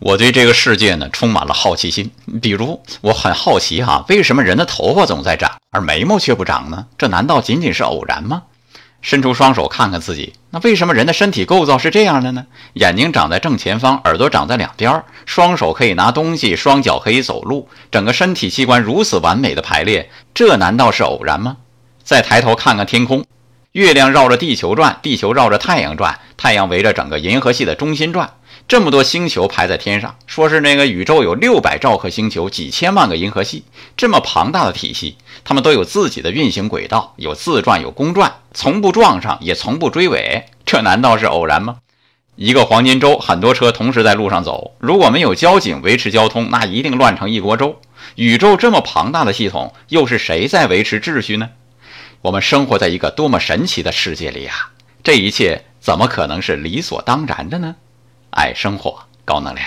我对这个世界呢充满了好奇心，比如我很好奇哈，为什么人的头发总在长，而眉毛却不长呢？这难道仅仅是偶然吗？伸出双手看看自己，那为什么人的身体构造是这样的呢？眼睛长在正前方，耳朵长在两边，双手可以拿东西，双脚可以走路，整个身体器官如此完美的排列，这难道是偶然吗？再抬头看看天空，月亮绕着地球转，地球绕着太阳转，太阳围着整个银河系的中心转。这么多星球排在天上，说是那个宇宙有六百兆颗星球，几千万个银河系，这么庞大的体系，它们都有自己的运行轨道，有自转，有公转，从不撞上，也从不追尾，这难道是偶然吗？一个黄金周，很多车同时在路上走，如果没有交警维持交通，那一定乱成一锅粥。宇宙这么庞大的系统，又是谁在维持秩序呢？我们生活在一个多么神奇的世界里啊！这一切怎么可能是理所当然的呢？爱生活，高能量。